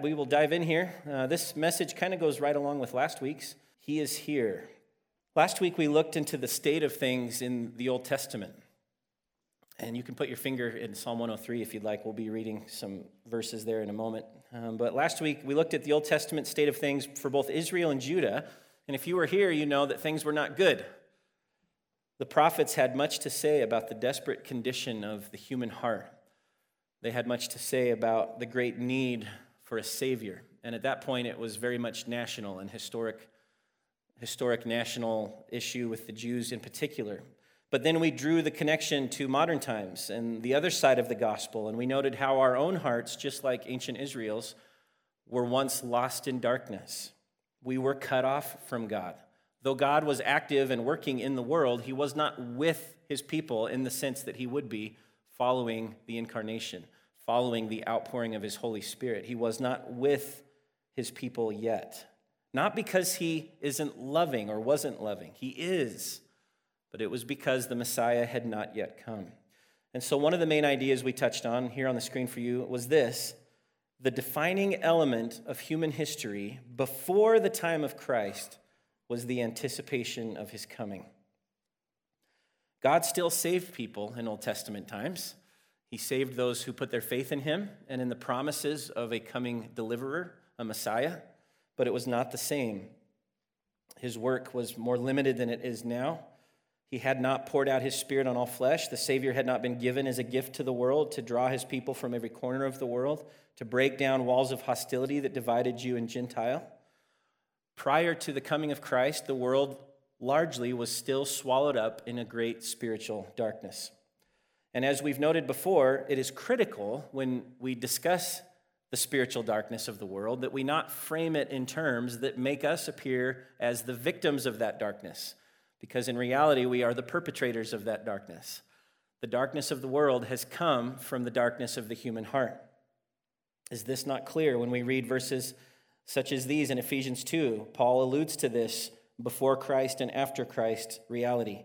We will dive in here. Uh, this message kind of goes right along with last week's. He is here. Last week we looked into the state of things in the Old Testament. And you can put your finger in Psalm 103 if you'd like. We'll be reading some verses there in a moment. Um, but last week we looked at the Old Testament state of things for both Israel and Judah. And if you were here, you know that things were not good. The prophets had much to say about the desperate condition of the human heart. They had much to say about the great need for a savior. And at that point, it was very much national and historic, historic national issue with the Jews in particular. But then we drew the connection to modern times and the other side of the gospel, and we noted how our own hearts, just like ancient Israel's, were once lost in darkness. We were cut off from God. Though God was active and working in the world, he was not with his people in the sense that he would be following the incarnation following the outpouring of his Holy Spirit. He was not with his people yet. Not because he isn't loving or wasn't loving, he is, but it was because the Messiah had not yet come. And so, one of the main ideas we touched on here on the screen for you was this the defining element of human history before the time of Christ was the anticipation of his coming. God still saved people in Old Testament times. He saved those who put their faith in him and in the promises of a coming deliverer, a Messiah, but it was not the same. His work was more limited than it is now. He had not poured out his spirit on all flesh. The Savior had not been given as a gift to the world to draw his people from every corner of the world, to break down walls of hostility that divided Jew and Gentile. Prior to the coming of Christ, the world largely was still swallowed up in a great spiritual darkness. And as we've noted before, it is critical when we discuss the spiritual darkness of the world that we not frame it in terms that make us appear as the victims of that darkness, because in reality, we are the perpetrators of that darkness. The darkness of the world has come from the darkness of the human heart. Is this not clear when we read verses such as these in Ephesians 2? Paul alludes to this before Christ and after Christ reality.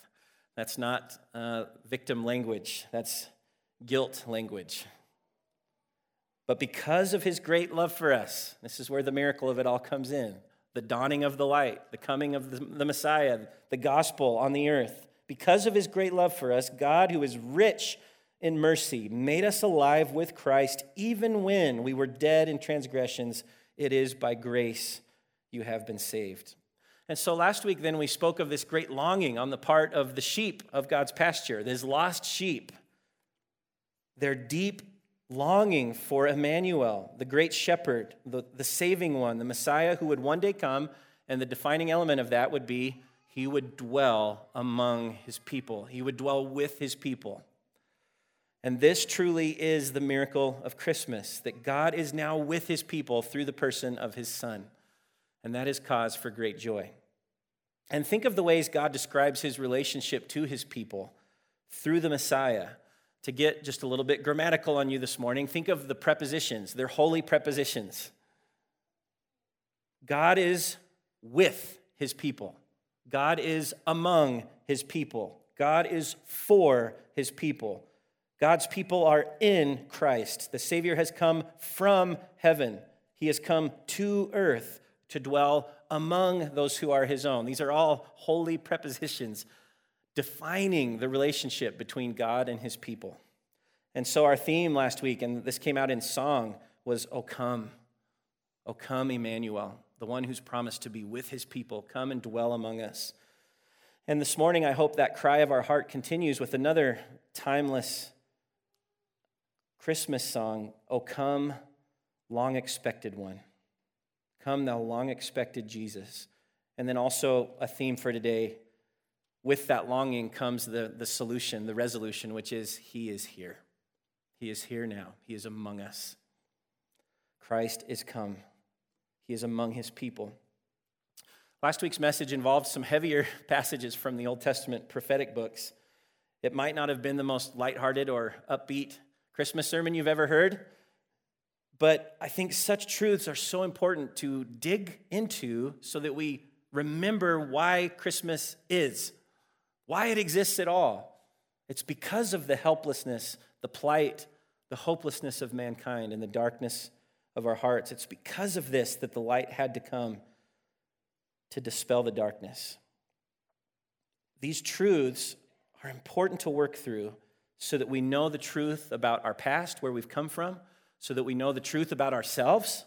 That's not uh, victim language, that's guilt language. But because of his great love for us, this is where the miracle of it all comes in the dawning of the light, the coming of the, the Messiah, the gospel on the earth. Because of his great love for us, God, who is rich in mercy, made us alive with Christ even when we were dead in transgressions. It is by grace you have been saved. And so last week, then, we spoke of this great longing on the part of the sheep of God's pasture, these lost sheep. Their deep longing for Emmanuel, the great shepherd, the, the saving one, the Messiah who would one day come, and the defining element of that would be he would dwell among his people, he would dwell with his people. And this truly is the miracle of Christmas that God is now with his people through the person of his Son. And that is cause for great joy. And think of the ways God describes his relationship to his people through the Messiah. To get just a little bit grammatical on you this morning, think of the prepositions. They're holy prepositions. God is with his people, God is among his people, God is for his people. God's people are in Christ. The Savior has come from heaven, he has come to earth to dwell among those who are his own. These are all holy prepositions defining the relationship between God and his people. And so, our theme last week, and this came out in song, was O come, O come, Emmanuel, the one who's promised to be with his people. Come and dwell among us. And this morning, I hope that cry of our heart continues with another timeless Christmas song, O come, long expected one. Come, thou long expected Jesus. And then also a theme for today with that longing comes the, the solution, the resolution, which is He is here. He is here now. He is among us. Christ is come. He is among his people. Last week's message involved some heavier passages from the Old Testament prophetic books. It might not have been the most lighthearted or upbeat Christmas sermon you've ever heard, but I think such truths are so important to dig into so that we remember why Christmas is, why it exists at all. It's because of the helplessness, the plight, the hopelessness of mankind, and the darkness of our hearts. It's because of this that the light had to come to dispel the darkness. These truths are important to work through so that we know the truth about our past, where we've come from, so that we know the truth about ourselves,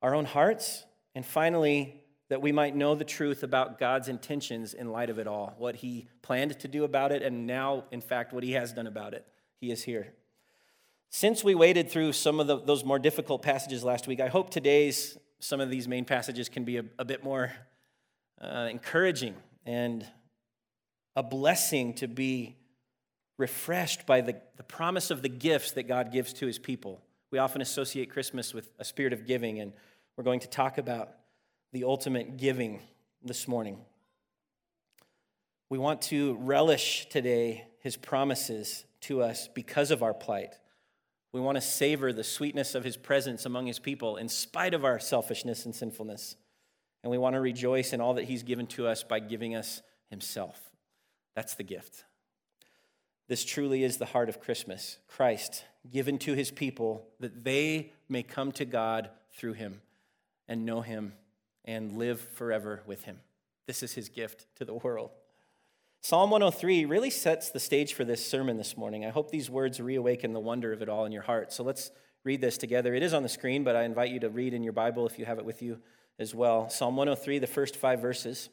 our own hearts, and finally, that we might know the truth about God's intentions in light of it all, what He planned to do about it, and now, in fact, what He has done about it. He is here. Since we waded through some of the, those more difficult passages last week, I hope today's, some of these main passages can be a, a bit more uh, encouraging and a blessing to be refreshed by the, the promise of the gifts that God gives to his people. We often associate Christmas with a spirit of giving, and we're going to talk about the ultimate giving this morning. We want to relish today his promises to us because of our plight. We want to savor the sweetness of his presence among his people in spite of our selfishness and sinfulness. And we want to rejoice in all that he's given to us by giving us himself. That's the gift. This truly is the heart of Christmas Christ given to his people that they may come to God through him and know him and live forever with him. This is his gift to the world. Psalm 103 really sets the stage for this sermon this morning. I hope these words reawaken the wonder of it all in your heart. So let's read this together. It is on the screen, but I invite you to read in your Bible if you have it with you as well. Psalm 103, the first five verses.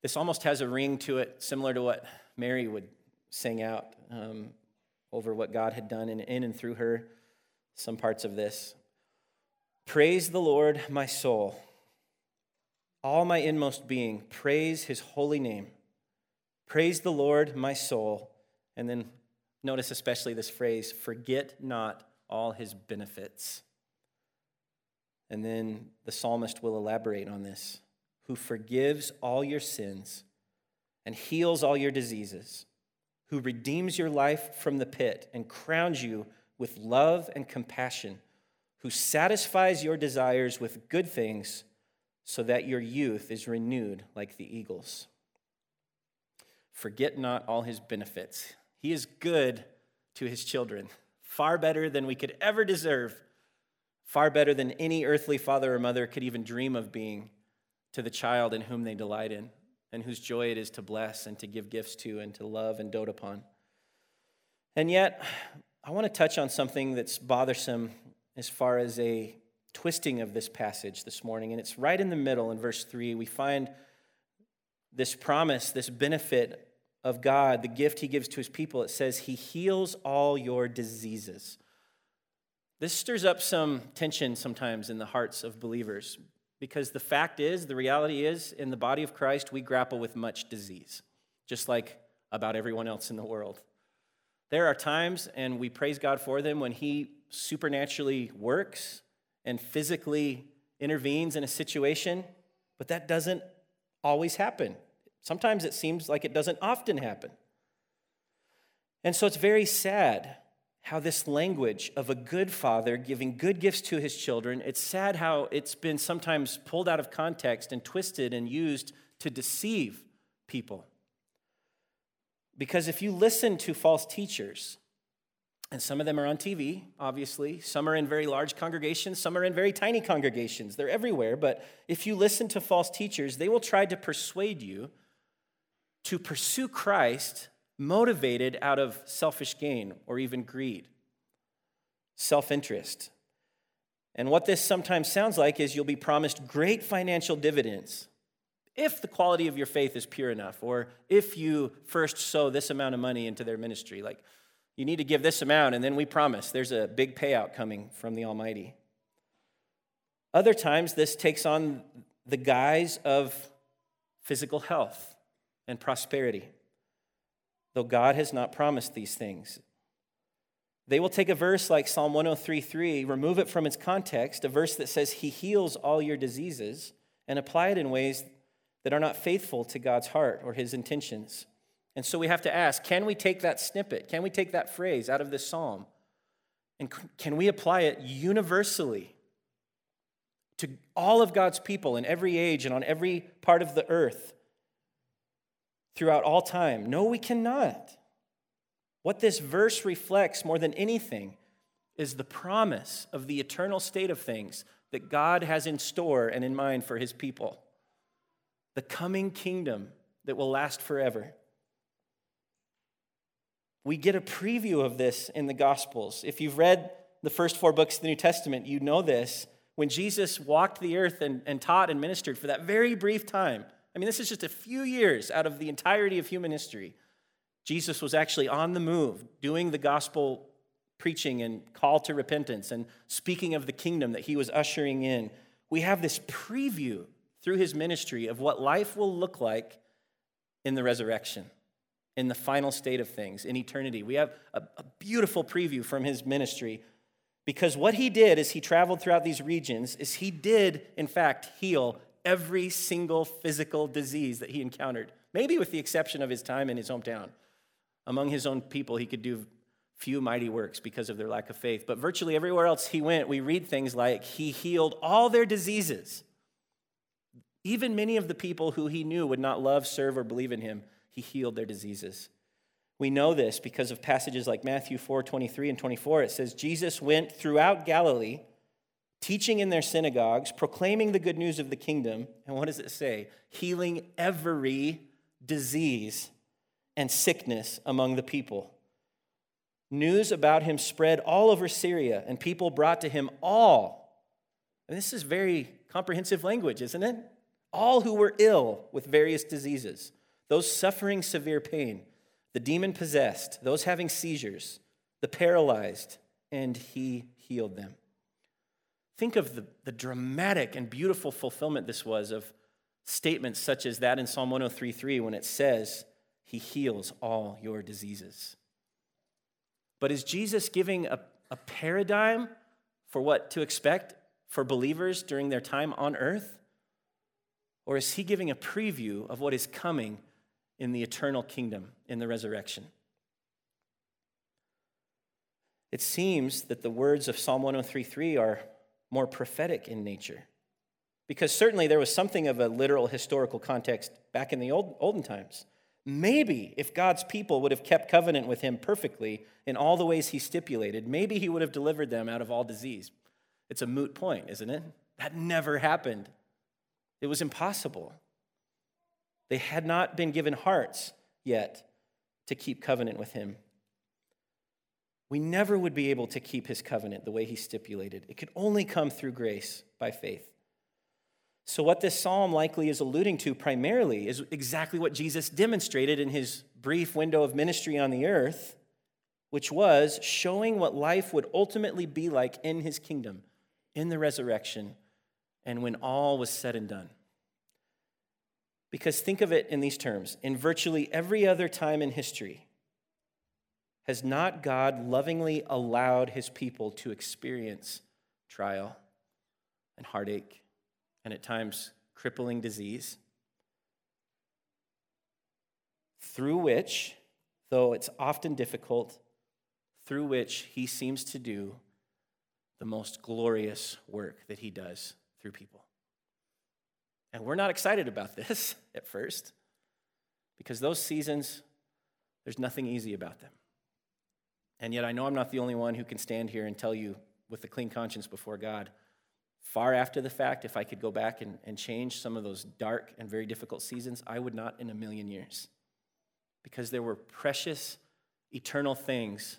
This almost has a ring to it, similar to what Mary would sing out um, over what God had done in, in and through her. Some parts of this. Praise the Lord, my soul. All my inmost being, praise his holy name. Praise the Lord, my soul. And then notice especially this phrase forget not all his benefits. And then the psalmist will elaborate on this who forgives all your sins and heals all your diseases, who redeems your life from the pit and crowns you with love and compassion, who satisfies your desires with good things so that your youth is renewed like the eagles. Forget not all his benefits. He is good to his children, far better than we could ever deserve, far better than any earthly father or mother could even dream of being to the child in whom they delight in, and whose joy it is to bless and to give gifts to and to love and dote upon. And yet, I want to touch on something that's bothersome as far as a twisting of this passage this morning. And it's right in the middle in verse 3. We find this promise, this benefit of God, the gift he gives to his people. It says, He heals all your diseases. This stirs up some tension sometimes in the hearts of believers because the fact is, the reality is, in the body of Christ, we grapple with much disease, just like about everyone else in the world. There are times, and we praise God for them, when He supernaturally works and physically intervenes in a situation, but that doesn't always happen. Sometimes it seems like it doesn't often happen. And so it's very sad how this language of a good father giving good gifts to his children, it's sad how it's been sometimes pulled out of context and twisted and used to deceive people. Because if you listen to false teachers, and some of them are on TV, obviously. Some are in very large congregations, some are in very tiny congregations. They're everywhere. But if you listen to false teachers, they will try to persuade you to pursue Christ motivated out of selfish gain or even greed, self interest. And what this sometimes sounds like is you'll be promised great financial dividends if the quality of your faith is pure enough, or if you first sow this amount of money into their ministry. Like, you need to give this amount, and then we promise there's a big payout coming from the Almighty. Other times, this takes on the guise of physical health and prosperity, though God has not promised these things. They will take a verse like Psalm 103:3, remove it from its context, a verse that says he heals all your diseases, and apply it in ways that are not faithful to God's heart or his intentions. And so we have to ask, can we take that snippet? Can we take that phrase out of this psalm? And can we apply it universally to all of God's people in every age and on every part of the earth throughout all time? No, we cannot. What this verse reflects more than anything is the promise of the eternal state of things that God has in store and in mind for his people. The coming kingdom that will last forever. We get a preview of this in the Gospels. If you've read the first four books of the New Testament, you know this. When Jesus walked the earth and, and taught and ministered for that very brief time, I mean, this is just a few years out of the entirety of human history. Jesus was actually on the move, doing the gospel preaching and call to repentance and speaking of the kingdom that he was ushering in. We have this preview through his ministry of what life will look like in the resurrection, in the final state of things, in eternity. We have a, a beautiful preview from his ministry because what he did as he traveled throughout these regions is he did, in fact, heal every single physical disease that he encountered, maybe with the exception of his time in his hometown. Among his own people, he could do few mighty works because of their lack of faith. But virtually everywhere else he went, we read things like he healed all their diseases. Even many of the people who he knew would not love, serve, or believe in him, he healed their diseases. We know this because of passages like Matthew 4 23 and 24. It says, Jesus went throughout Galilee, teaching in their synagogues, proclaiming the good news of the kingdom. And what does it say? Healing every disease and sickness among the people. News about him spread all over Syria, and people brought to him all. And this is very comprehensive language, isn't it? All who were ill with various diseases, those suffering severe pain, the demon possessed, those having seizures, the paralyzed, and he healed them. Think of the, the dramatic and beautiful fulfillment this was of statements such as that in Psalm 103:3 when it says, he heals all your diseases. But is Jesus giving a, a paradigm for what to expect for believers during their time on earth? Or is he giving a preview of what is coming in the eternal kingdom in the resurrection? It seems that the words of Psalm 103:3 are more prophetic in nature. Because certainly there was something of a literal historical context back in the old, olden times. Maybe if God's people would have kept covenant with him perfectly in all the ways he stipulated, maybe he would have delivered them out of all disease. It's a moot point, isn't it? That never happened. It was impossible. They had not been given hearts yet to keep covenant with him. We never would be able to keep his covenant the way he stipulated. It could only come through grace by faith. So, what this psalm likely is alluding to primarily is exactly what Jesus demonstrated in his brief window of ministry on the earth, which was showing what life would ultimately be like in his kingdom, in the resurrection, and when all was said and done. Because think of it in these terms in virtually every other time in history, has not God lovingly allowed his people to experience trial and heartache and at times crippling disease, through which, though it's often difficult, through which he seems to do the most glorious work that he does through people. And we're not excited about this at first because those seasons, there's nothing easy about them. And yet, I know I'm not the only one who can stand here and tell you with a clean conscience before God far after the fact, if I could go back and, and change some of those dark and very difficult seasons, I would not in a million years. Because there were precious, eternal things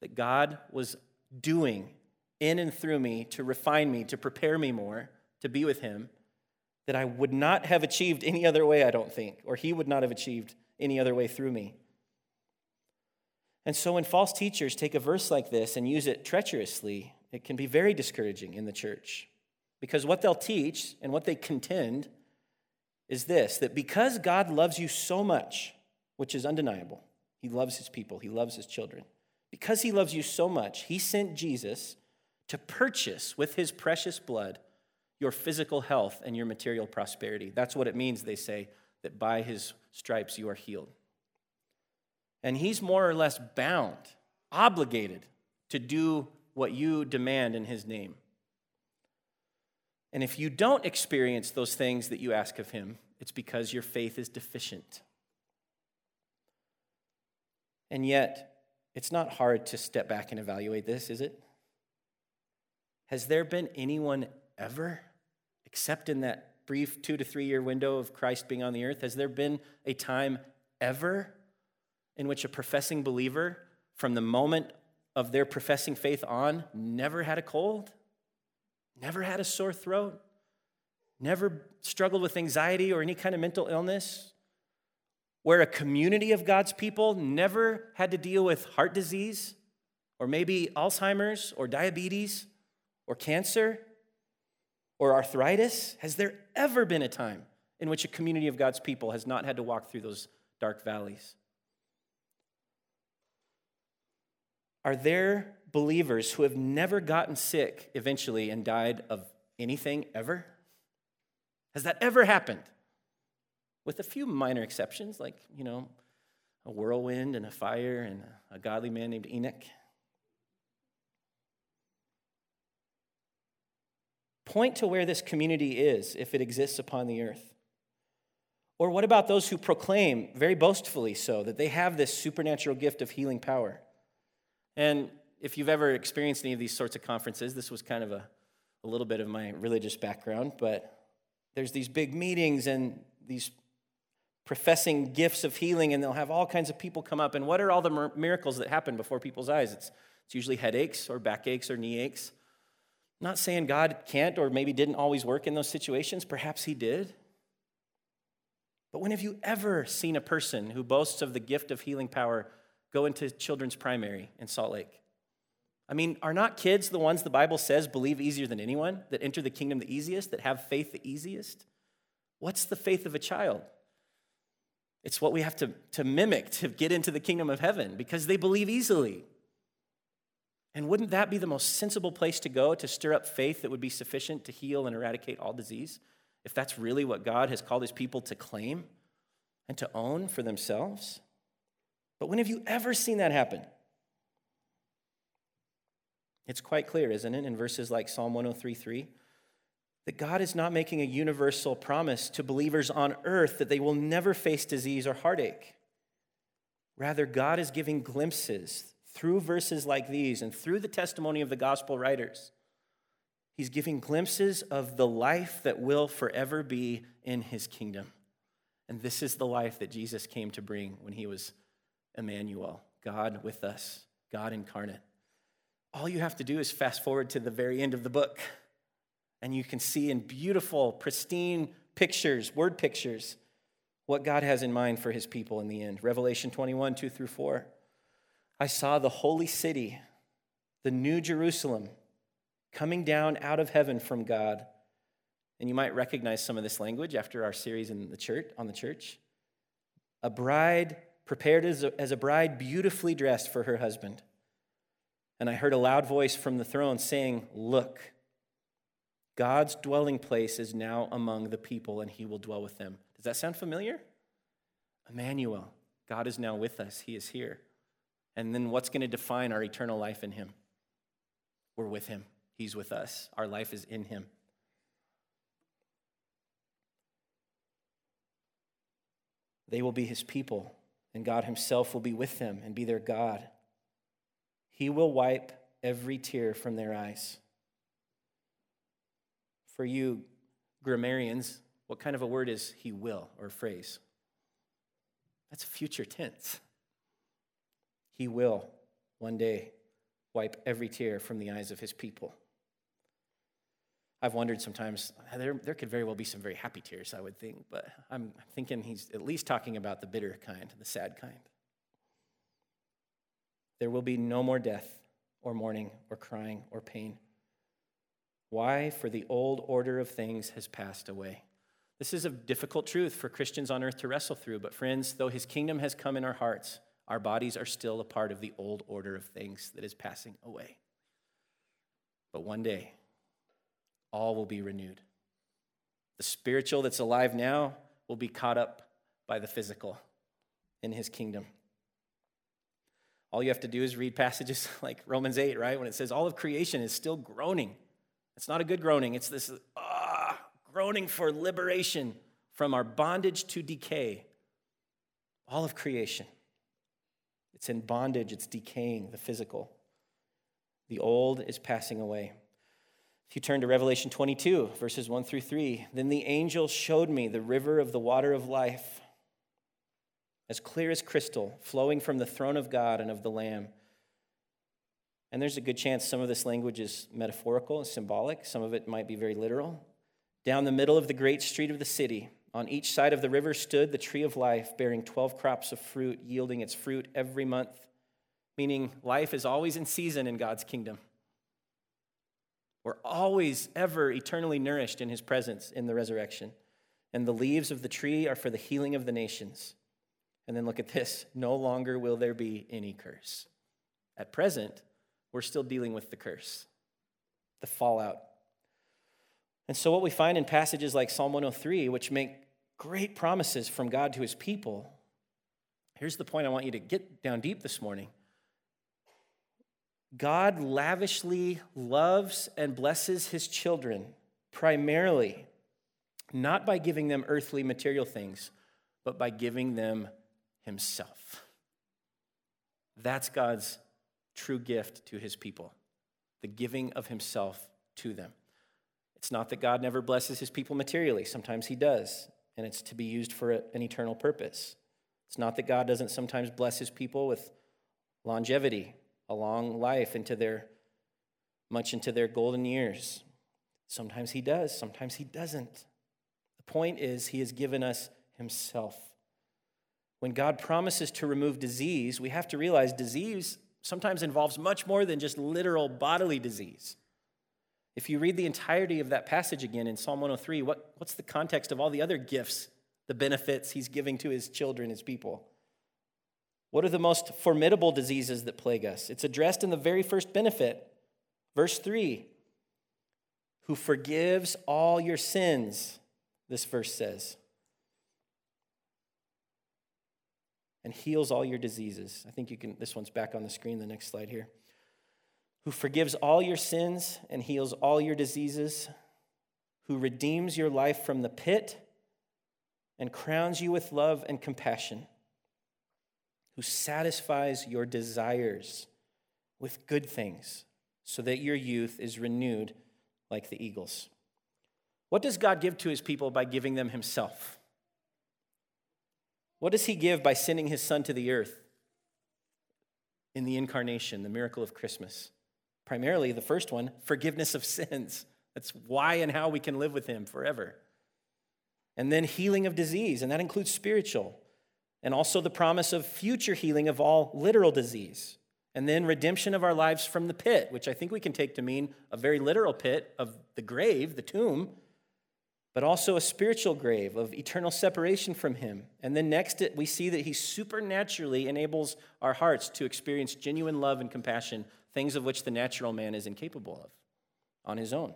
that God was doing in and through me to refine me, to prepare me more to be with Him, that I would not have achieved any other way, I don't think, or He would not have achieved any other way through me. And so when false teachers take a verse like this and use it treacherously, it can be very discouraging in the church. Because what they'll teach and what they contend is this that because God loves you so much, which is undeniable, He loves His people, He loves His children. Because he loves you so much, he sent Jesus to purchase with his precious blood your physical health and your material prosperity. That's what it means, they say, that by his stripes you are healed. And he's more or less bound, obligated to do what you demand in his name. And if you don't experience those things that you ask of him, it's because your faith is deficient. And yet, it's not hard to step back and evaluate this, is it? Has there been anyone ever, except in that brief two to three year window of Christ being on the earth, has there been a time ever in which a professing believer, from the moment of their professing faith on, never had a cold, never had a sore throat, never struggled with anxiety or any kind of mental illness, where a community of God's people never had to deal with heart disease or maybe Alzheimer's or diabetes or cancer or arthritis? Has there ever been a time in which a community of God's people has not had to walk through those dark valleys? Are there believers who have never gotten sick eventually and died of anything ever? Has that ever happened? With a few minor exceptions, like, you know, a whirlwind and a fire and a godly man named Enoch. Point to where this community is if it exists upon the earth. Or what about those who proclaim, very boastfully so, that they have this supernatural gift of healing power? And if you've ever experienced any of these sorts of conferences, this was kind of a, a little bit of my religious background, but there's these big meetings and these professing gifts of healing, and they'll have all kinds of people come up. And what are all the miracles that happen before people's eyes? It's, it's usually headaches or backaches or knee aches. Not saying God can't or maybe didn't always work in those situations. Perhaps He did. But when have you ever seen a person who boasts of the gift of healing power go into children's primary in Salt Lake? I mean, are not kids the ones the Bible says believe easier than anyone, that enter the kingdom the easiest, that have faith the easiest? What's the faith of a child? It's what we have to, to mimic to get into the kingdom of heaven because they believe easily. And wouldn't that be the most sensible place to go to stir up faith that would be sufficient to heal and eradicate all disease? If that's really what God has called his people to claim and to own for themselves? But when have you ever seen that happen? It's quite clear, isn't it, in verses like Psalm 103 that God is not making a universal promise to believers on earth that they will never face disease or heartache. Rather, God is giving glimpses through verses like these and through the testimony of the gospel writers, he's giving glimpses of the life that will forever be in his kingdom. And this is the life that Jesus came to bring when he was Emmanuel, God with us, God incarnate. All you have to do is fast forward to the very end of the book, and you can see in beautiful, pristine pictures, word pictures, what God has in mind for his people in the end. Revelation 21, 2 through 4. I saw the holy city, the new Jerusalem, coming down out of heaven from God. And you might recognize some of this language after our series in the church on the church. A bride prepared as a, as a bride beautifully dressed for her husband. And I heard a loud voice from the throne saying, Look, God's dwelling place is now among the people, and he will dwell with them. Does that sound familiar? Emmanuel, God is now with us, he is here. And then what's going to define our eternal life in Him? We're with Him, He's with us, our life is in Him. They will be His people, and God Himself will be with them and be their God. He will wipe every tear from their eyes. For you grammarians, what kind of a word is He will or phrase? That's future tense. He will one day wipe every tear from the eyes of his people. I've wondered sometimes, there, there could very well be some very happy tears, I would think, but I'm thinking he's at least talking about the bitter kind, the sad kind. There will be no more death, or mourning, or crying, or pain. Why? For the old order of things has passed away. This is a difficult truth for Christians on earth to wrestle through, but friends, though his kingdom has come in our hearts, Our bodies are still a part of the old order of things that is passing away. But one day, all will be renewed. The spiritual that's alive now will be caught up by the physical in his kingdom. All you have to do is read passages like Romans 8, right? When it says all of creation is still groaning. It's not a good groaning, it's this ah, groaning for liberation from our bondage to decay. All of creation. It's in bondage, it's decaying, the physical. The old is passing away. If you turn to Revelation 22, verses 1 through 3, then the angel showed me the river of the water of life, as clear as crystal, flowing from the throne of God and of the Lamb. And there's a good chance some of this language is metaphorical and symbolic, some of it might be very literal. Down the middle of the great street of the city, on each side of the river stood the tree of life, bearing 12 crops of fruit, yielding its fruit every month, meaning life is always in season in God's kingdom. We're always, ever eternally nourished in his presence in the resurrection. And the leaves of the tree are for the healing of the nations. And then look at this no longer will there be any curse. At present, we're still dealing with the curse, the fallout. And so, what we find in passages like Psalm 103, which make great promises from God to his people, here's the point I want you to get down deep this morning. God lavishly loves and blesses his children primarily not by giving them earthly material things, but by giving them himself. That's God's true gift to his people, the giving of himself to them. It's not that God never blesses his people materially, sometimes he does, and it's to be used for an eternal purpose. It's not that God doesn't sometimes bless his people with longevity a long life into their much into their golden years. Sometimes he does, sometimes he doesn't. The point is, he has given us himself. When God promises to remove disease, we have to realize disease sometimes involves much more than just literal bodily disease. If you read the entirety of that passage again in Psalm 103, what, what's the context of all the other gifts, the benefits he's giving to his children, his people? What are the most formidable diseases that plague us? It's addressed in the very first benefit. Verse 3 Who forgives all your sins, this verse says, and heals all your diseases. I think you can, this one's back on the screen, the next slide here. Who forgives all your sins and heals all your diseases, who redeems your life from the pit and crowns you with love and compassion who satisfies your desires with good things so that your youth is renewed like the eagles. What does God give to his people by giving them himself? What does he give by sending his son to the earth in the incarnation, the miracle of Christmas? Primarily, the first one, forgiveness of sins. That's why and how we can live with him forever. And then healing of disease, and that includes spiritual and also the promise of future healing of all literal disease. And then redemption of our lives from the pit, which I think we can take to mean a very literal pit of the grave, the tomb, but also a spiritual grave of eternal separation from Him. And then next, we see that He supernaturally enables our hearts to experience genuine love and compassion, things of which the natural man is incapable of on his own.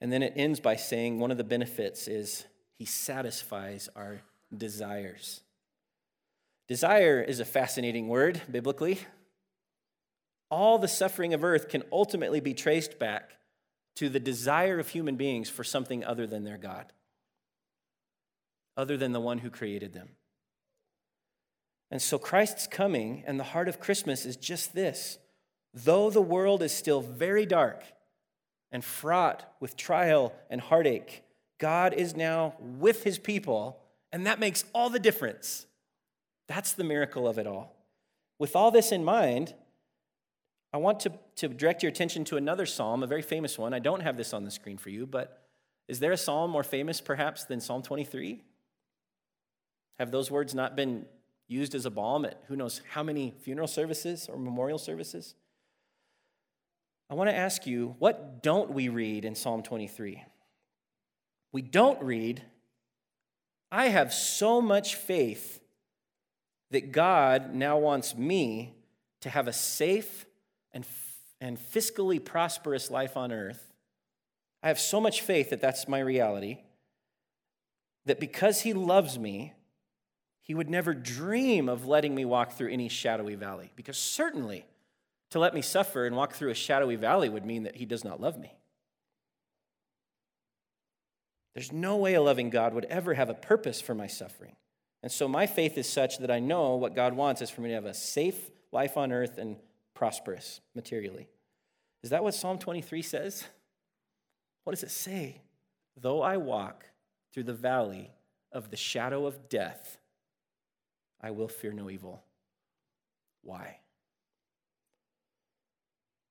And then it ends by saying one of the benefits is He satisfies our desires. Desire is a fascinating word biblically. All the suffering of earth can ultimately be traced back to the desire of human beings for something other than their God, other than the one who created them. And so Christ's coming and the heart of Christmas is just this. Though the world is still very dark and fraught with trial and heartache, God is now with his people and that makes all the difference. That's the miracle of it all. With all this in mind, I want to, to direct your attention to another psalm, a very famous one. I don't have this on the screen for you, but is there a psalm more famous perhaps than Psalm 23? Have those words not been used as a balm at who knows how many funeral services or memorial services? I want to ask you, what don't we read in Psalm 23? We don't read I have so much faith that God now wants me to have a safe and, and fiscally prosperous life on earth. I have so much faith that that's my reality, that because He loves me, He would never dream of letting me walk through any shadowy valley, because certainly to let me suffer and walk through a shadowy valley would mean that He does not love me. There's no way a loving God would ever have a purpose for my suffering. And so my faith is such that I know what God wants is for me to have a safe life on earth and prosperous materially. Is that what Psalm 23 says? What does it say? Though I walk through the valley of the shadow of death, I will fear no evil. Why?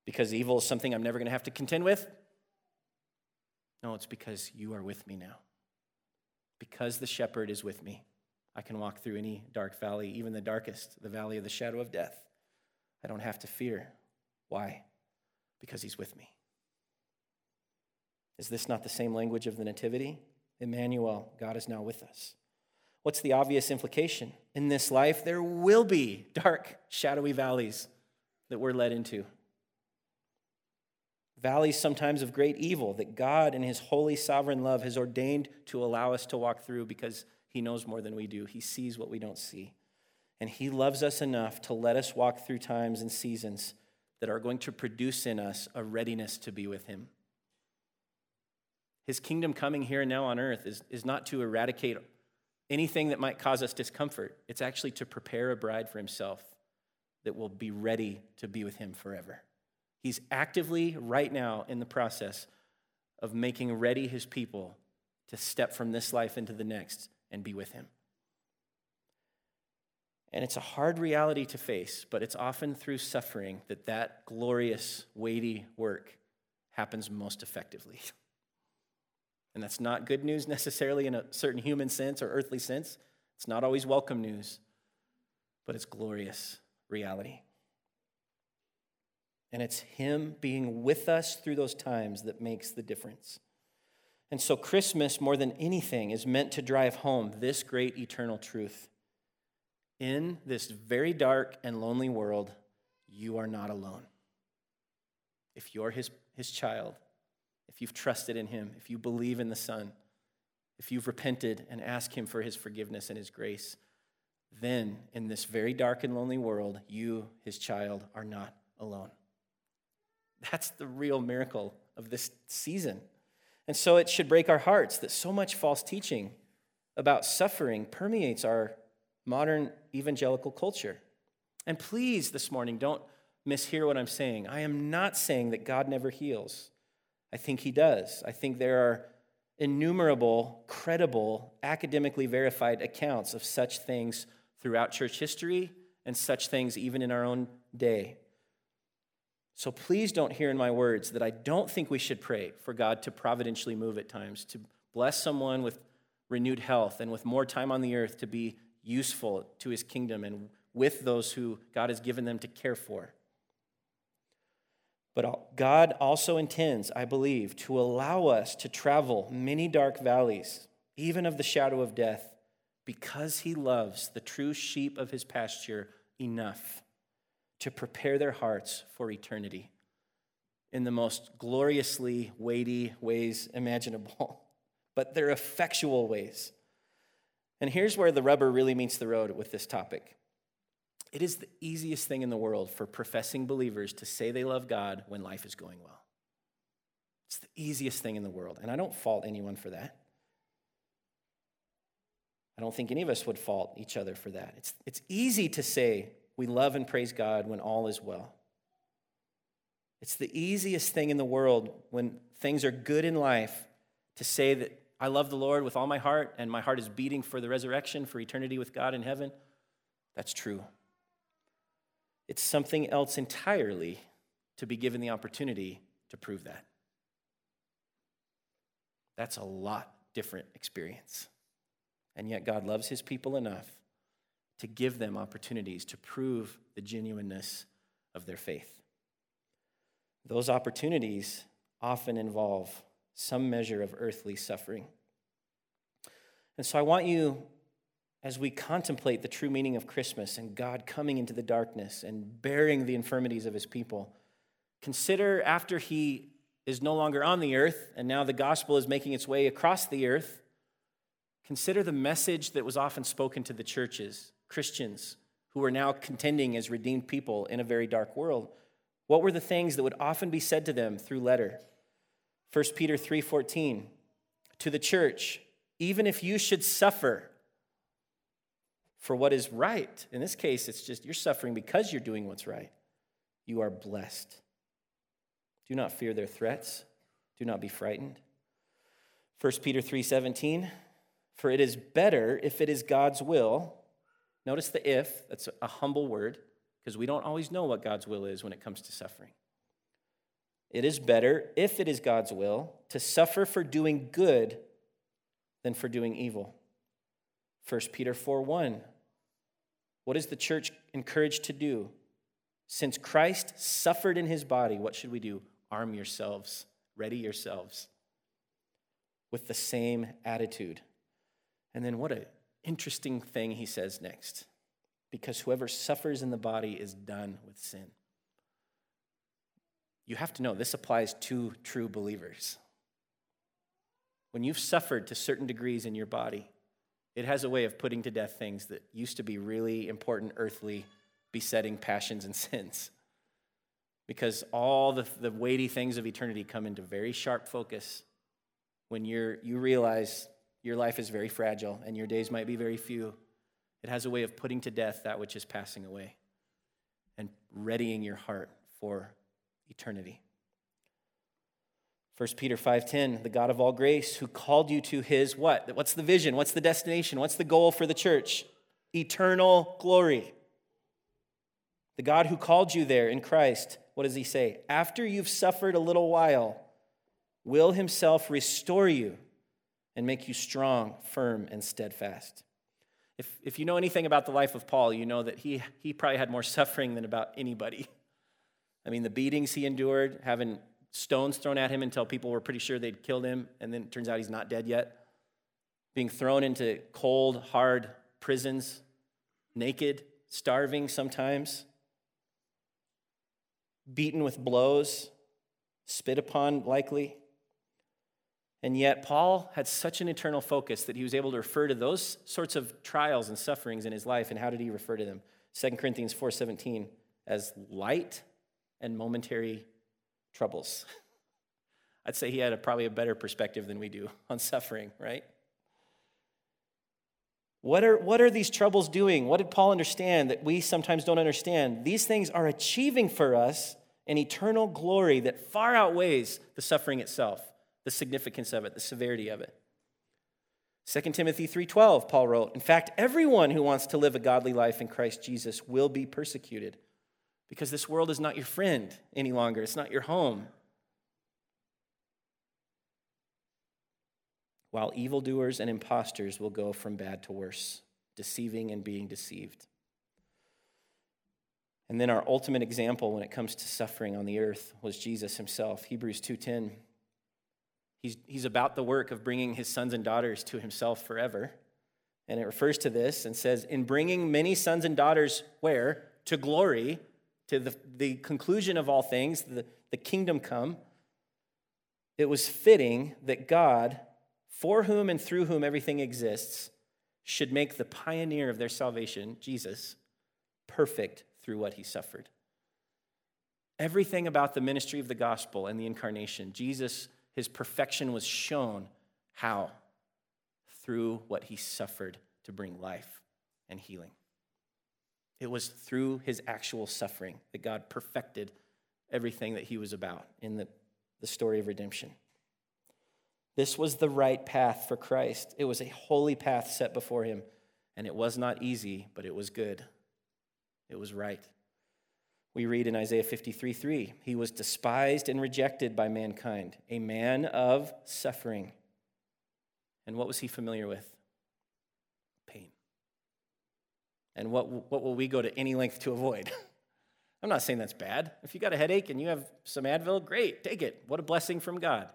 Because evil is something I'm never going to have to contend with? No, it's because you are with me now. Because the shepherd is with me, I can walk through any dark valley, even the darkest, the valley of the shadow of death. I don't have to fear. Why? Because he's with me. Is this not the same language of the Nativity? Emmanuel, God is now with us. What's the obvious implication? In this life, there will be dark, shadowy valleys that we're led into valleys sometimes of great evil that God, in His holy sovereign love, has ordained to allow us to walk through because He knows more than we do. He sees what we don't see. And He loves us enough to let us walk through times and seasons that are going to produce in us a readiness to be with Him. His kingdom coming here and now on earth is, is not to eradicate anything that might cause us discomfort, it's actually to prepare a bride for Himself that will be ready to be with Him forever. He's actively, right now, in the process of making ready his people to step from this life into the next and be with him. And it's a hard reality to face, but it's often through suffering that that glorious, weighty work happens most effectively. And that's not good news necessarily in a certain human sense or earthly sense. It's not always welcome news, but it's glorious reality. And it's Him being with us through those times that makes the difference. And so, Christmas, more than anything, is meant to drive home this great eternal truth. In this very dark and lonely world, you are not alone. If you're His, his child, if you've trusted in Him, if you believe in the Son, if you've repented and asked Him for His forgiveness and His grace, then in this very dark and lonely world, you, His child, are not alone. That's the real miracle of this season. And so it should break our hearts that so much false teaching about suffering permeates our modern evangelical culture. And please, this morning, don't mishear what I'm saying. I am not saying that God never heals. I think He does. I think there are innumerable, credible, academically verified accounts of such things throughout church history and such things even in our own day. So please don't hear in my words that I don't think we should pray for God to providentially move at times, to bless someone with renewed health and with more time on the earth to be useful to his kingdom and with those who God has given them to care for. But God also intends, I believe, to allow us to travel many dark valleys, even of the shadow of death, because he loves the true sheep of his pasture enough to prepare their hearts for eternity in the most gloriously weighty ways imaginable, but they're effectual ways. And here's where the rubber really meets the road with this topic. It is the easiest thing in the world for professing believers to say they love God when life is going well. It's the easiest thing in the world, and I don't fault anyone for that. I don't think any of us would fault each other for that. It's, it's easy to say we love and praise God when all is well. It's the easiest thing in the world when things are good in life to say that I love the Lord with all my heart and my heart is beating for the resurrection, for eternity with God in heaven. That's true. It's something else entirely to be given the opportunity to prove that. That's a lot different experience. And yet, God loves his people enough to give them opportunities to prove the genuineness of their faith. Those opportunities often involve some measure of earthly suffering. And so I want you as we contemplate the true meaning of Christmas and God coming into the darkness and bearing the infirmities of his people, consider after he is no longer on the earth and now the gospel is making its way across the earth, consider the message that was often spoken to the churches, Christians who are now contending as redeemed people in a very dark world. What were the things that would often be said to them through letter? 1 Peter 3:14 To the church, even if you should suffer for what is right. In this case, it's just you're suffering because you're doing what's right. You are blessed. Do not fear their threats. Do not be frightened. 1 Peter 3:17 For it is better if it is God's will. Notice the if, that's a humble word because we don't always know what God's will is when it comes to suffering. It is better if it is God's will to suffer for doing good than for doing evil. 1 Peter 4 1. What is the church encouraged to do? Since Christ suffered in his body, what should we do? Arm yourselves, ready yourselves with the same attitude. And then what an interesting thing he says next. Because whoever suffers in the body is done with sin. You have to know this applies to true believers. When you've suffered to certain degrees in your body, it has a way of putting to death things that used to be really important earthly, besetting passions and sins. Because all the, the weighty things of eternity come into very sharp focus when you're, you realize your life is very fragile and your days might be very few. It has a way of putting to death that which is passing away and readying your heart for eternity. 1 Peter 5:10, the God of all grace who called you to his what? What's the vision? What's the destination? What's the goal for the church? Eternal glory. The God who called you there in Christ, what does he say? After you've suffered a little while, will himself restore you and make you strong, firm, and steadfast. If, if you know anything about the life of Paul, you know that he, he probably had more suffering than about anybody. I mean, the beatings he endured, having stones thrown at him until people were pretty sure they'd killed him, and then it turns out he's not dead yet. Being thrown into cold, hard prisons, naked, starving sometimes, beaten with blows, spit upon likely. And yet, Paul had such an eternal focus that he was able to refer to those sorts of trials and sufferings in his life. And how did he refer to them? 2 Corinthians 4:17 as light and momentary troubles. I'd say he had a, probably a better perspective than we do on suffering, right? What are, what are these troubles doing? What did Paul understand that we sometimes don't understand? These things are achieving for us an eternal glory that far outweighs the suffering itself, the significance of it, the severity of it. 2 Timothy 3:12 Paul wrote, "In fact, everyone who wants to live a godly life in Christ Jesus will be persecuted." because this world is not your friend any longer, it's not your home. While evildoers and impostors will go from bad to worse, deceiving and being deceived. And then our ultimate example when it comes to suffering on the earth was Jesus himself. Hebrews 2:10. He's, he's about the work of bringing his sons and daughters to himself forever. And it refers to this and says, In bringing many sons and daughters where? To glory, to the, the conclusion of all things, the, the kingdom come, it was fitting that God, for whom and through whom everything exists, should make the pioneer of their salvation, Jesus, perfect through what he suffered. Everything about the ministry of the gospel and the incarnation, Jesus, his perfection was shown. How? Through what he suffered to bring life and healing. It was through his actual suffering that God perfected everything that he was about in the, the story of redemption. This was the right path for Christ. It was a holy path set before him, and it was not easy, but it was good. It was right. We read in Isaiah 53 3, he was despised and rejected by mankind, a man of suffering. And what was he familiar with? Pain. And what, what will we go to any length to avoid? I'm not saying that's bad. If you got a headache and you have some Advil, great, take it. What a blessing from God.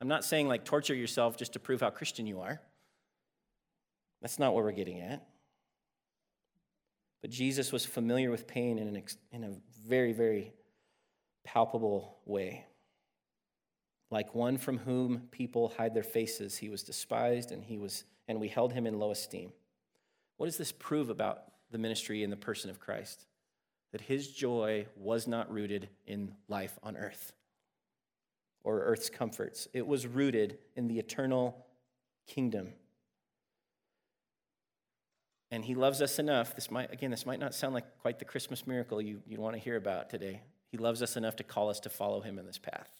I'm not saying like torture yourself just to prove how Christian you are. That's not what we're getting at. But Jesus was familiar with pain in, an, in a very, very palpable way. Like one from whom people hide their faces, he was despised and he was and we held him in low esteem. What does this prove about the ministry and the person of Christ? That his joy was not rooted in life on earth or earth's comforts. It was rooted in the eternal kingdom. And he loves us enough. This might, again, this might not sound like quite the Christmas miracle you, you want to hear about today. He loves us enough to call us to follow him in this path.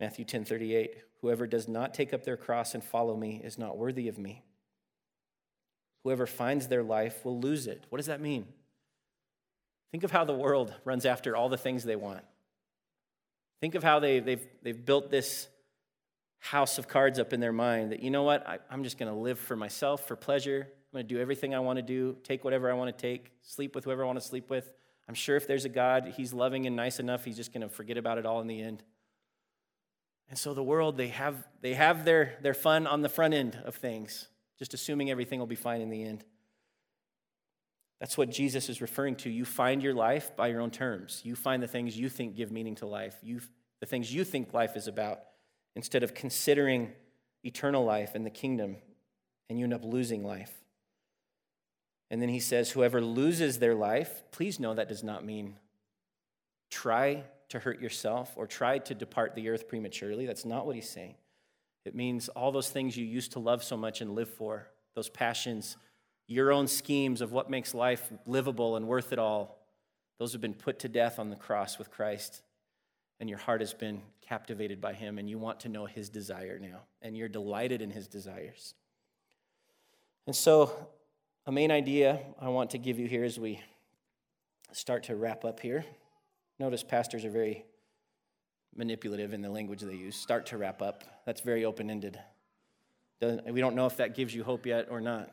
Matthew 10 38, whoever does not take up their cross and follow me is not worthy of me. Whoever finds their life will lose it. What does that mean? Think of how the world runs after all the things they want. Think of how they, they've, they've built this house of cards up in their mind that, you know what, I, I'm just going to live for myself, for pleasure. I'm going to do everything I want to do, take whatever I want to take, sleep with whoever I want to sleep with. I'm sure if there's a God, He's loving and nice enough, He's just going to forget about it all in the end. And so the world, they have, they have their, their fun on the front end of things, just assuming everything will be fine in the end. That's what Jesus is referring to. You find your life by your own terms. You find the things you think give meaning to life, you, the things you think life is about, instead of considering eternal life and the kingdom, and you end up losing life. And then he says, Whoever loses their life, please know that does not mean try to hurt yourself or try to depart the earth prematurely. That's not what he's saying. It means all those things you used to love so much and live for, those passions your own schemes of what makes life livable and worth it all, those have been put to death on the cross with Christ. And your heart has been captivated by him, and you want to know his desire now, and you're delighted in his desires. And so, a main idea I want to give you here as we start to wrap up here. Notice pastors are very manipulative in the language they use. Start to wrap up. That's very open ended. We don't know if that gives you hope yet or not.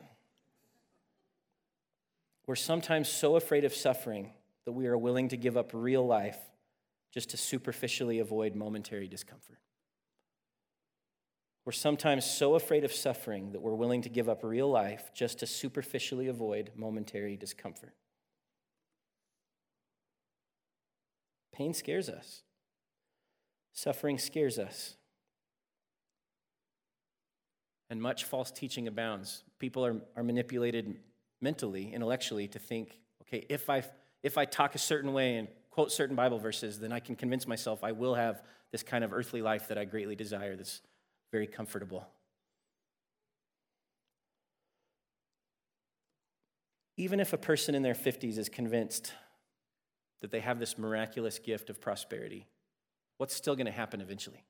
We're sometimes so afraid of suffering that we are willing to give up real life just to superficially avoid momentary discomfort. We're sometimes so afraid of suffering that we're willing to give up real life just to superficially avoid momentary discomfort. Pain scares us, suffering scares us. And much false teaching abounds. People are, are manipulated mentally, intellectually, to think, okay, if I, if I talk a certain way and quote certain Bible verses, then I can convince myself I will have this kind of earthly life that I greatly desire, that's very comfortable. Even if a person in their 50s is convinced that they have this miraculous gift of prosperity, what's still going to happen eventually?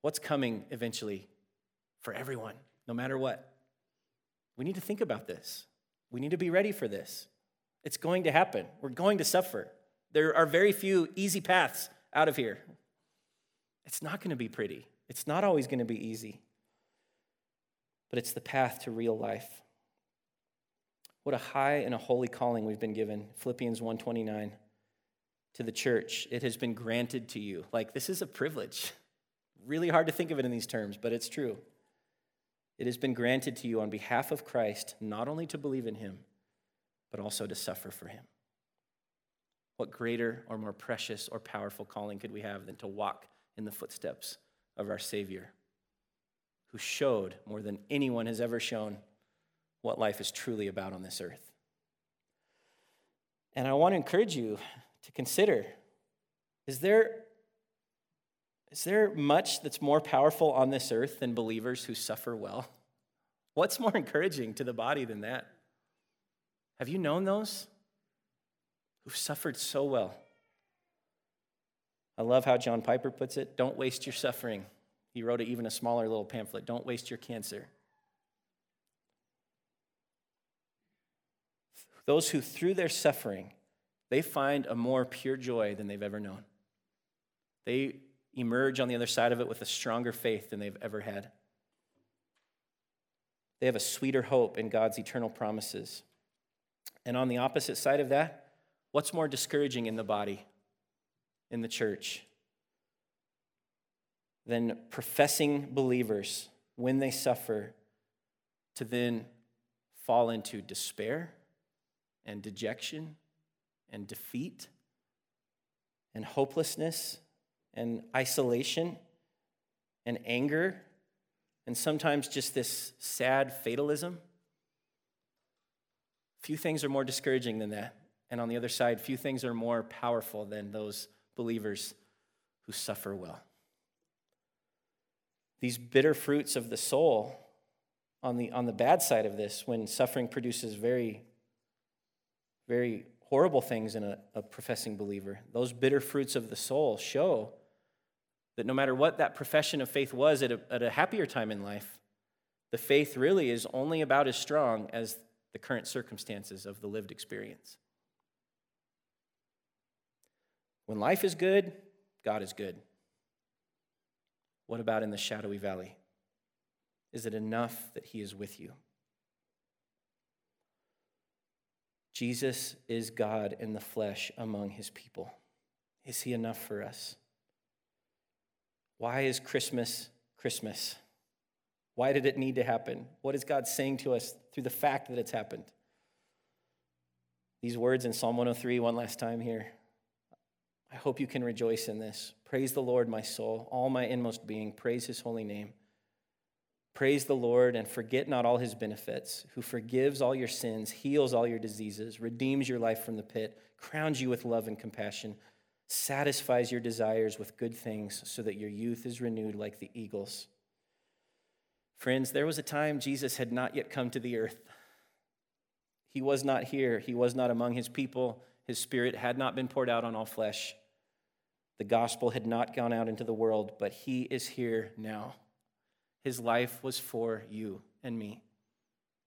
What's coming eventually for everyone, no matter what? We need to think about this. We need to be ready for this. It's going to happen. We're going to suffer. There are very few easy paths out of here. It's not going to be pretty, it's not always going to be easy, but it's the path to real life. What a high and a holy calling we've been given. Philippians 129 to the church. It has been granted to you. Like this is a privilege. Really hard to think of it in these terms, but it's true. It has been granted to you on behalf of Christ not only to believe in him, but also to suffer for him. What greater or more precious or powerful calling could we have than to walk in the footsteps of our Savior, who showed more than anyone has ever shown what life is truly about on this earth? And I want to encourage you to consider is there is there much that's more powerful on this earth than believers who suffer well? What's more encouraging to the body than that? Have you known those who've suffered so well? I love how John Piper puts it don't waste your suffering. He wrote it, even a smaller little pamphlet don't waste your cancer. Those who, through their suffering, they find a more pure joy than they've ever known. They emerge on the other side of it with a stronger faith than they've ever had. They have a sweeter hope in God's eternal promises. And on the opposite side of that, what's more discouraging in the body, in the church, than professing believers when they suffer to then fall into despair and dejection and defeat and hopelessness and isolation and anger and sometimes just this sad fatalism. Few things are more discouraging than that. And on the other side, few things are more powerful than those believers who suffer well. These bitter fruits of the soul, on the, on the bad side of this, when suffering produces very, very horrible things in a, a professing believer, those bitter fruits of the soul show that no matter what that profession of faith was at a, at a happier time in life, the faith really is only about as strong as the current circumstances of the lived experience. When life is good, God is good. What about in the shadowy valley? Is it enough that He is with you? Jesus is God in the flesh among His people. Is He enough for us? Why is Christmas Christmas? Why did it need to happen? What is God saying to us through the fact that it's happened? These words in Psalm 103, one last time here. I hope you can rejoice in this. Praise the Lord, my soul, all my inmost being. Praise his holy name. Praise the Lord and forget not all his benefits, who forgives all your sins, heals all your diseases, redeems your life from the pit, crowns you with love and compassion, satisfies your desires with good things, so that your youth is renewed like the eagles. Friends, there was a time Jesus had not yet come to the earth. He was not here, he was not among his people. His spirit had not been poured out on all flesh. The gospel had not gone out into the world, but he is here now. His life was for you and me.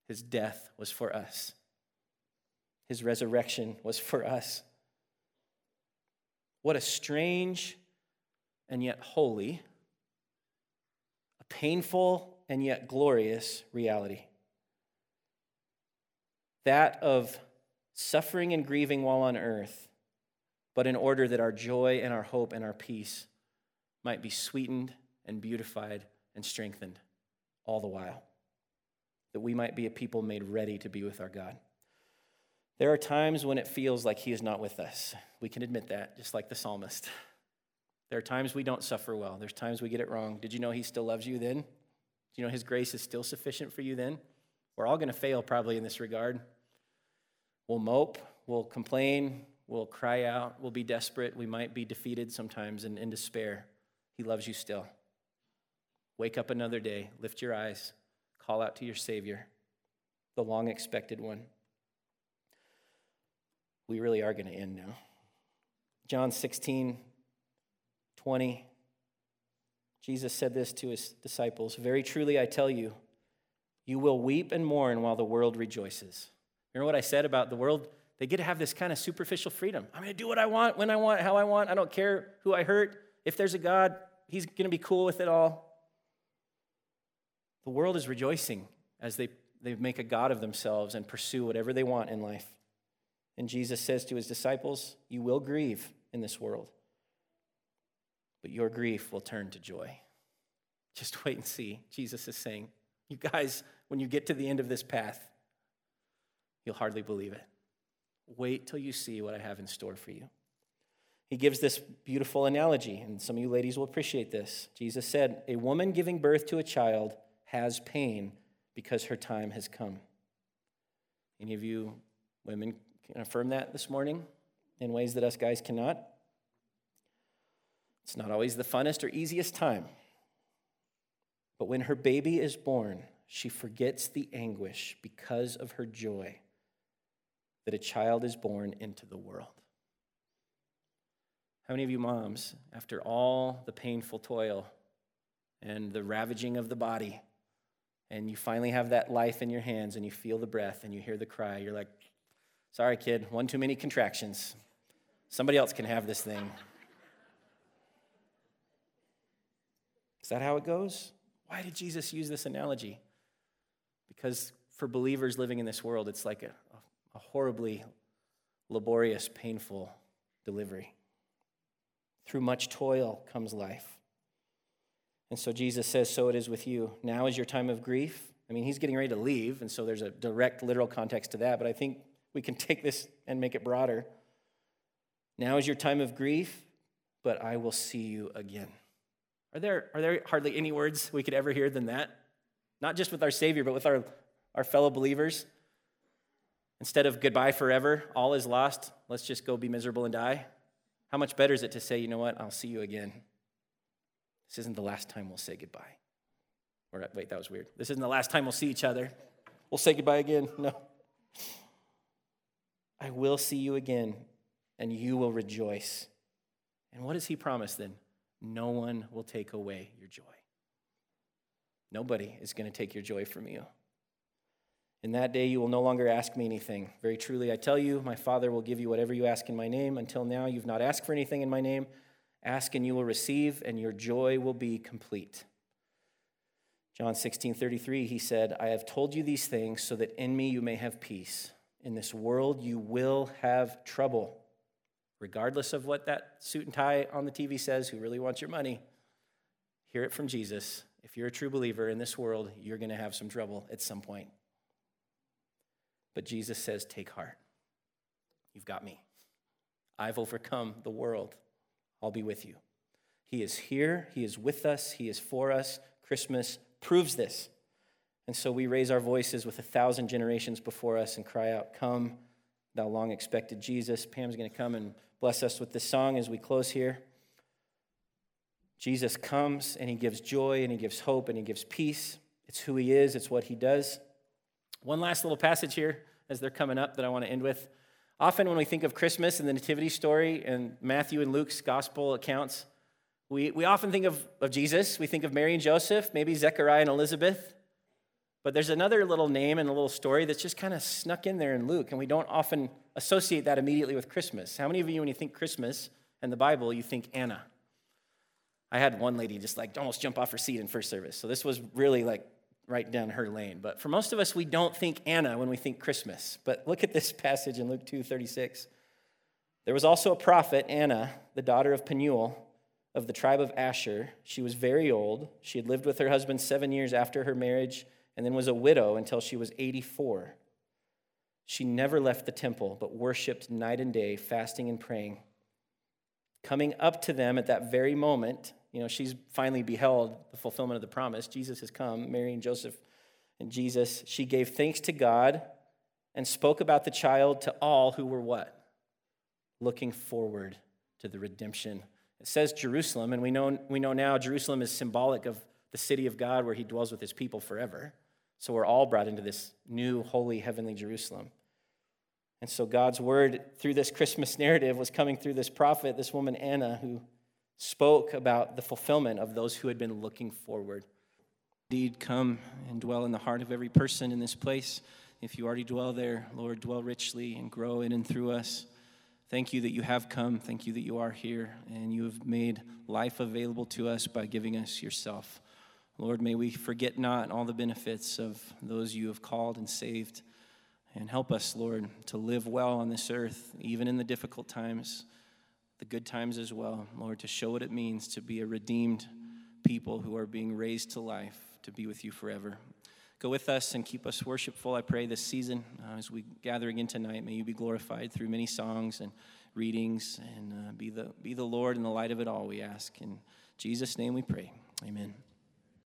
His death was for us. His resurrection was for us. What a strange and yet holy, a painful and yet glorious reality. That of suffering and grieving while on earth, but in order that our joy and our hope and our peace might be sweetened and beautified and strengthened all the while, that we might be a people made ready to be with our God. There are times when it feels like He is not with us. We can admit that, just like the psalmist. There are times we don't suffer well. There's times we get it wrong. Did you know He still loves you then? Do you know His grace is still sufficient for you then? We're all going to fail probably in this regard. We'll mope, we'll complain, we'll cry out, we'll be desperate, we might be defeated sometimes and in despair. He loves you still. Wake up another day, lift your eyes, call out to your Savior, the long expected one. We really are going to end now. John 16, 20. Jesus said this to his disciples Very truly, I tell you, you will weep and mourn while the world rejoices. Remember what I said about the world? They get to have this kind of superficial freedom. I'm going to do what I want, when I want, how I want. I don't care who I hurt. If there's a God, He's going to be cool with it all. The world is rejoicing as they, they make a God of themselves and pursue whatever they want in life. And Jesus says to his disciples, You will grieve in this world, but your grief will turn to joy. Just wait and see. Jesus is saying, You guys, when you get to the end of this path, You'll hardly believe it. Wait till you see what I have in store for you. He gives this beautiful analogy, and some of you ladies will appreciate this. Jesus said, A woman giving birth to a child has pain because her time has come. Any of you women can affirm that this morning in ways that us guys cannot? It's not always the funnest or easiest time. But when her baby is born, she forgets the anguish because of her joy that a child is born into the world. How many of you moms, after all the painful toil and the ravaging of the body, and you finally have that life in your hands and you feel the breath and you hear the cry, you're like, sorry, kid, one too many contractions. Somebody else can have this thing. Is that how it goes? Why did Jesus use this analogy? Because for believers living in this world, it's like a, a horribly laborious, painful delivery. Through much toil comes life. And so Jesus says, So it is with you. Now is your time of grief, I mean, he's getting ready to leave, and so there's a direct, literal context to that, but I think we can take this and make it broader. Now is your time of grief, but I will see you again. Are there, are there hardly any words we could ever hear than that? Not just with our Savior, but with our, our fellow believers. Instead of goodbye forever, all is lost, let's just go be miserable and die. How much better is it to say, you know what, I'll see you again? This isn't the last time we'll say goodbye. Or, wait, that was weird. This isn't the last time we'll see each other. We'll say goodbye again. No. I will see you again, and you will rejoice. And what does he promise then? No one will take away your joy. Nobody is going to take your joy from you. In that day, you will no longer ask me anything. Very truly, I tell you, my Father will give you whatever you ask in my name. Until now, you've not asked for anything in my name. Ask and you will receive, and your joy will be complete. John 16, 33, he said, I have told you these things so that in me you may have peace. In this world you will have trouble. Regardless of what that suit and tie on the TV says, who really wants your money, hear it from Jesus. If you're a true believer in this world, you're going to have some trouble at some point. But Jesus says, Take heart. You've got me. I've overcome the world. I'll be with you. He is here. He is with us. He is for us. Christmas proves this. And so we raise our voices with a thousand generations before us and cry out, Come, thou long expected Jesus. Pam's going to come and bless us with this song as we close here. Jesus comes and he gives joy and he gives hope and he gives peace. It's who he is, it's what he does. One last little passage here as they're coming up that I want to end with. Often, when we think of Christmas and the Nativity story and Matthew and Luke's gospel accounts, we, we often think of, of Jesus. We think of Mary and Joseph, maybe Zechariah and Elizabeth. But there's another little name and a little story that's just kind of snuck in there in Luke, and we don't often associate that immediately with Christmas. How many of you, when you think Christmas and the Bible, you think Anna? I had one lady just like almost jump off her seat in first service. So this was really like right down her lane. But for most of us, we don't think Anna when we think Christmas. But look at this passage in Luke 2 36. There was also a prophet, Anna, the daughter of Penuel of the tribe of Asher. She was very old. She had lived with her husband seven years after her marriage and then was a widow until she was 84. She never left the temple, but worshiped night and day, fasting and praying. Coming up to them at that very moment, you know, she's finally beheld the fulfillment of the promise. Jesus has come, Mary and Joseph and Jesus. She gave thanks to God and spoke about the child to all who were what? Looking forward to the redemption. It says Jerusalem, and we know, we know now Jerusalem is symbolic of the city of God where he dwells with his people forever. So we're all brought into this new, holy, heavenly Jerusalem. And so God's word through this Christmas narrative was coming through this prophet, this woman Anna, who spoke about the fulfillment of those who had been looking forward. Indeed, come and dwell in the heart of every person in this place. If you already dwell there, Lord, dwell richly and grow in and through us. Thank you that you have come. Thank you that you are here and you have made life available to us by giving us yourself. Lord, may we forget not all the benefits of those you have called and saved. And help us, Lord, to live well on this earth, even in the difficult times the good times as well, Lord, to show what it means to be a redeemed people who are being raised to life, to be with you forever. Go with us and keep us worshipful, I pray, this season uh, as we gather again tonight. May you be glorified through many songs and readings and uh, be, the, be the Lord and the light of it all, we ask. In Jesus' name we pray. Amen.